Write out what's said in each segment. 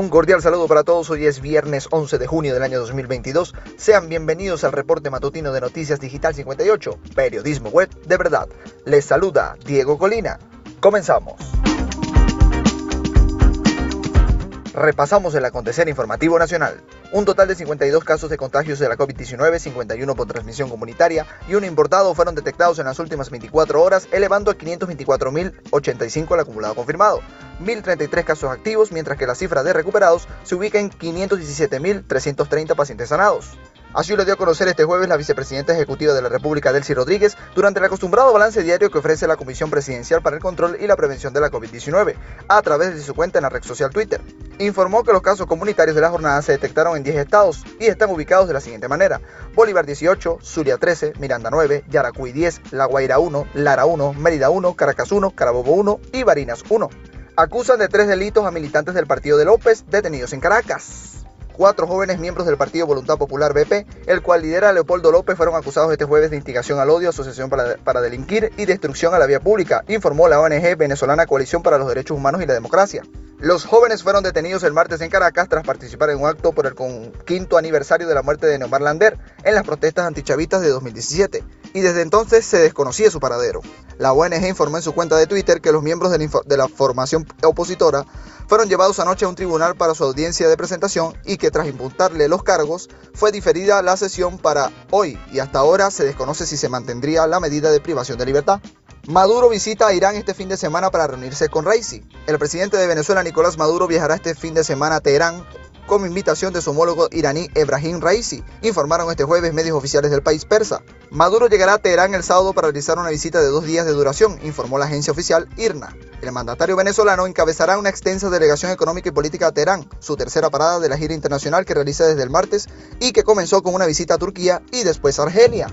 Un cordial saludo para todos. Hoy es viernes 11 de junio del año 2022. Sean bienvenidos al reporte matutino de Noticias Digital 58, periodismo web de verdad. Les saluda Diego Colina. Comenzamos. Repasamos el acontecer informativo nacional. Un total de 52 casos de contagios de la COVID-19, 51 por transmisión comunitaria y un importado fueron detectados en las últimas 24 horas, elevando a 524.085 el acumulado confirmado. 1.033 casos activos, mientras que la cifra de recuperados se ubica en 517.330 pacientes sanados. Así lo dio a conocer este jueves la vicepresidenta ejecutiva de la República, Delcy Rodríguez, durante el acostumbrado balance diario que ofrece la Comisión Presidencial para el Control y la Prevención de la COVID-19, a través de su cuenta en la red social Twitter. Informó que los casos comunitarios de la jornada se detectaron en 10 estados y están ubicados de la siguiente manera: Bolívar 18, Zulia 13, Miranda 9, Yaracuy 10, La Guaira 1, Lara 1, Mérida 1, Caracas 1, Carabobo 1 y Barinas 1. Acusan de tres delitos a militantes del partido de López detenidos en Caracas. Cuatro jóvenes miembros del Partido Voluntad Popular BP, el cual lidera Leopoldo López, fueron acusados este jueves de instigación al odio, asociación para, delinquir y destrucción a la vía pública, informó la ONG venezolana Coalición para los Derechos Humanos y la Democracia. Los jóvenes fueron detenidos el martes en Caracas tras participar en un acto por el quinto aniversario de la muerte de Neomar Lander en las protestas antichavistas de 2017, y desde entonces se desconocía su paradero. La ONG informó en su cuenta de Twitter que los miembros de la formación opositora fueron llevados anoche a un tribunal para su audiencia de presentación y que tras imputarle los cargos fue diferida la sesión para hoy y hasta ahora se desconoce si se mantendría la medida de privación de libertad. Maduro visita a Irán este fin de semana para reunirse con Raisi. El presidente de Venezuela, Nicolás Maduro, viajará este fin de semana a Teherán como invitación de su homólogo iraní Ebrahim Raisi, informaron este jueves medios oficiales del país persa. Maduro llegará a Teherán el sábado para realizar una visita de dos días de duración, informó la agencia oficial IRNA. El mandatario venezolano encabezará una extensa delegación económica y política a Teherán, su tercera parada de la gira internacional que realiza desde el martes y que comenzó con una visita a Turquía y después a Argelia.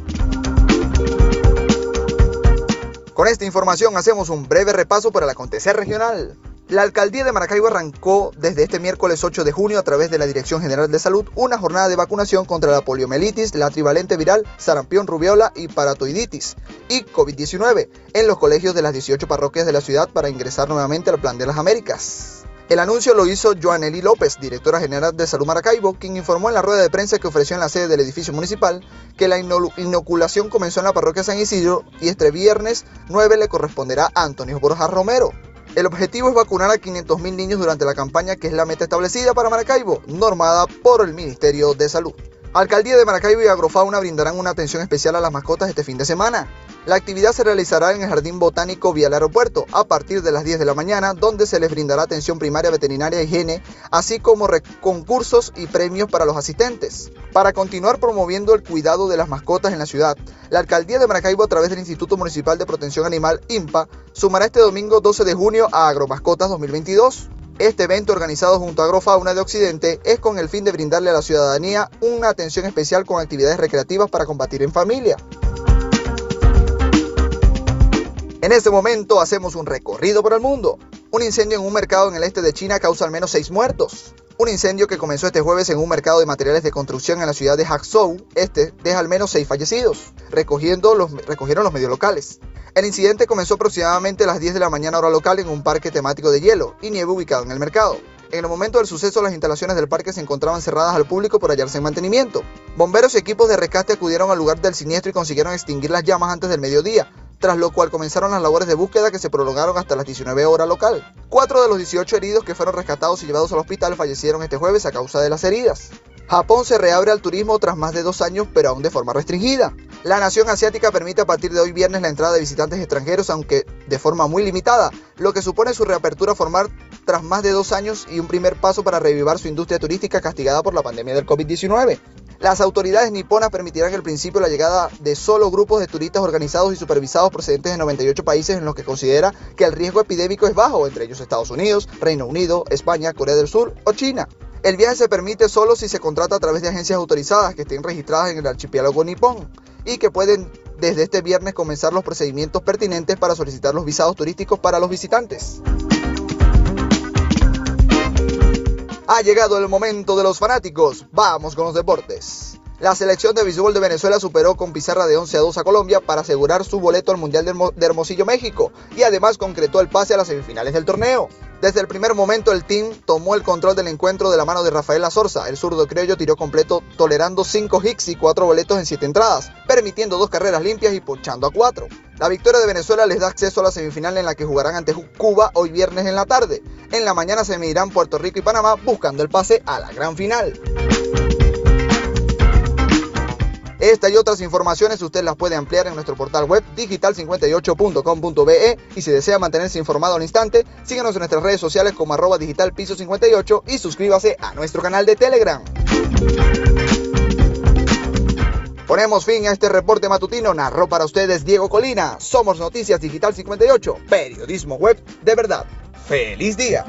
Con esta información hacemos un breve repaso por el acontecer regional. La alcaldía de Maracaibo arrancó desde este miércoles 8 de junio a través de la Dirección General de Salud una jornada de vacunación contra la poliomielitis, la trivalente viral, sarampión, rubiola y paratoiditis y COVID-19 en los colegios de las 18 parroquias de la ciudad para ingresar nuevamente al Plan de las Américas. El anuncio lo hizo Joanely López, directora general de Salud Maracaibo, quien informó en la rueda de prensa que ofreció en la sede del edificio municipal que la inoculación comenzó en la parroquia San Isidro y este viernes 9 le corresponderá a Antonio Borja Romero. El objetivo es vacunar a 500.000 niños durante la campaña que es la meta establecida para Maracaibo, normada por el Ministerio de Salud. Alcaldía de Maracaibo y Agrofauna brindarán una atención especial a las mascotas este fin de semana. La actividad se realizará en el Jardín Botánico vía el aeropuerto a partir de las 10 de la mañana, donde se les brindará atención primaria, veterinaria, higiene, así como concursos y premios para los asistentes. Para continuar promoviendo el cuidado de las mascotas en la ciudad, la Alcaldía de Maracaibo, a través del Instituto Municipal de Protección Animal, INPA, sumará este domingo 12 de junio a Agromascotas 2022. Este evento organizado junto a Agrofauna de Occidente es con el fin de brindarle a la ciudadanía una atención especial con actividades recreativas para combatir en familia. En este momento hacemos un recorrido por el mundo. Un incendio en un mercado en el este de China causa al menos seis muertos. Un incendio que comenzó este jueves en un mercado de materiales de construcción en la ciudad de Hangzhou, este, deja al menos seis fallecidos, recogiendo los, recogieron los medios locales. El incidente comenzó aproximadamente a las 10 de la mañana hora local en un parque temático de hielo y nieve ubicado en el mercado. En el momento del suceso, las instalaciones del parque se encontraban cerradas al público por hallarse en mantenimiento. Bomberos y equipos de rescate acudieron al lugar del siniestro y consiguieron extinguir las llamas antes del mediodía, tras lo cual comenzaron las labores de búsqueda que se prolongaron hasta las 19 horas local. Cuatro de los 18 heridos que fueron rescatados y llevados al hospital fallecieron este jueves a causa de las heridas. Japón se reabre al turismo tras más de dos años, pero aún de forma restringida. La nación asiática permite a partir de hoy viernes la entrada de visitantes extranjeros, aunque de forma muy limitada, lo que supone su reapertura formal tras más de dos años y un primer paso para revivar su industria turística castigada por la pandemia del COVID-19. Las autoridades niponas permitirán el principio la llegada de solo grupos de turistas organizados y supervisados procedentes de 98 países en los que considera que el riesgo epidémico es bajo, entre ellos Estados Unidos, Reino Unido, España, Corea del Sur o China. El viaje se permite solo si se contrata a través de agencias autorizadas que estén registradas en el archipiélago nipón y que pueden desde este viernes comenzar los procedimientos pertinentes para solicitar los visados turísticos para los visitantes. Ha llegado el momento de los fanáticos. Vamos con los deportes. La selección de béisbol de Venezuela superó con pizarra de 11 a 2 a Colombia para asegurar su boleto al Mundial de Hermosillo, México, y además concretó el pase a las semifinales del torneo. Desde el primer momento el team tomó el control del encuentro de la mano de Rafael Azorza. El zurdo criollo tiró completo tolerando 5 hits y 4 boletos en 7 entradas, permitiendo dos carreras limpias y ponchando a 4. La victoria de Venezuela les da acceso a la semifinal en la que jugarán ante Cuba hoy viernes en la tarde. En la mañana se medirán Puerto Rico y Panamá buscando el pase a la gran final. Esta y otras informaciones usted las puede ampliar en nuestro portal web digital58.com.be y si desea mantenerse informado al instante, síganos en nuestras redes sociales como arroba digital piso 58 y suscríbase a nuestro canal de Telegram. Ponemos fin a este reporte matutino. Narró para ustedes Diego Colina. Somos Noticias Digital 58, periodismo web de verdad. ¡Feliz día!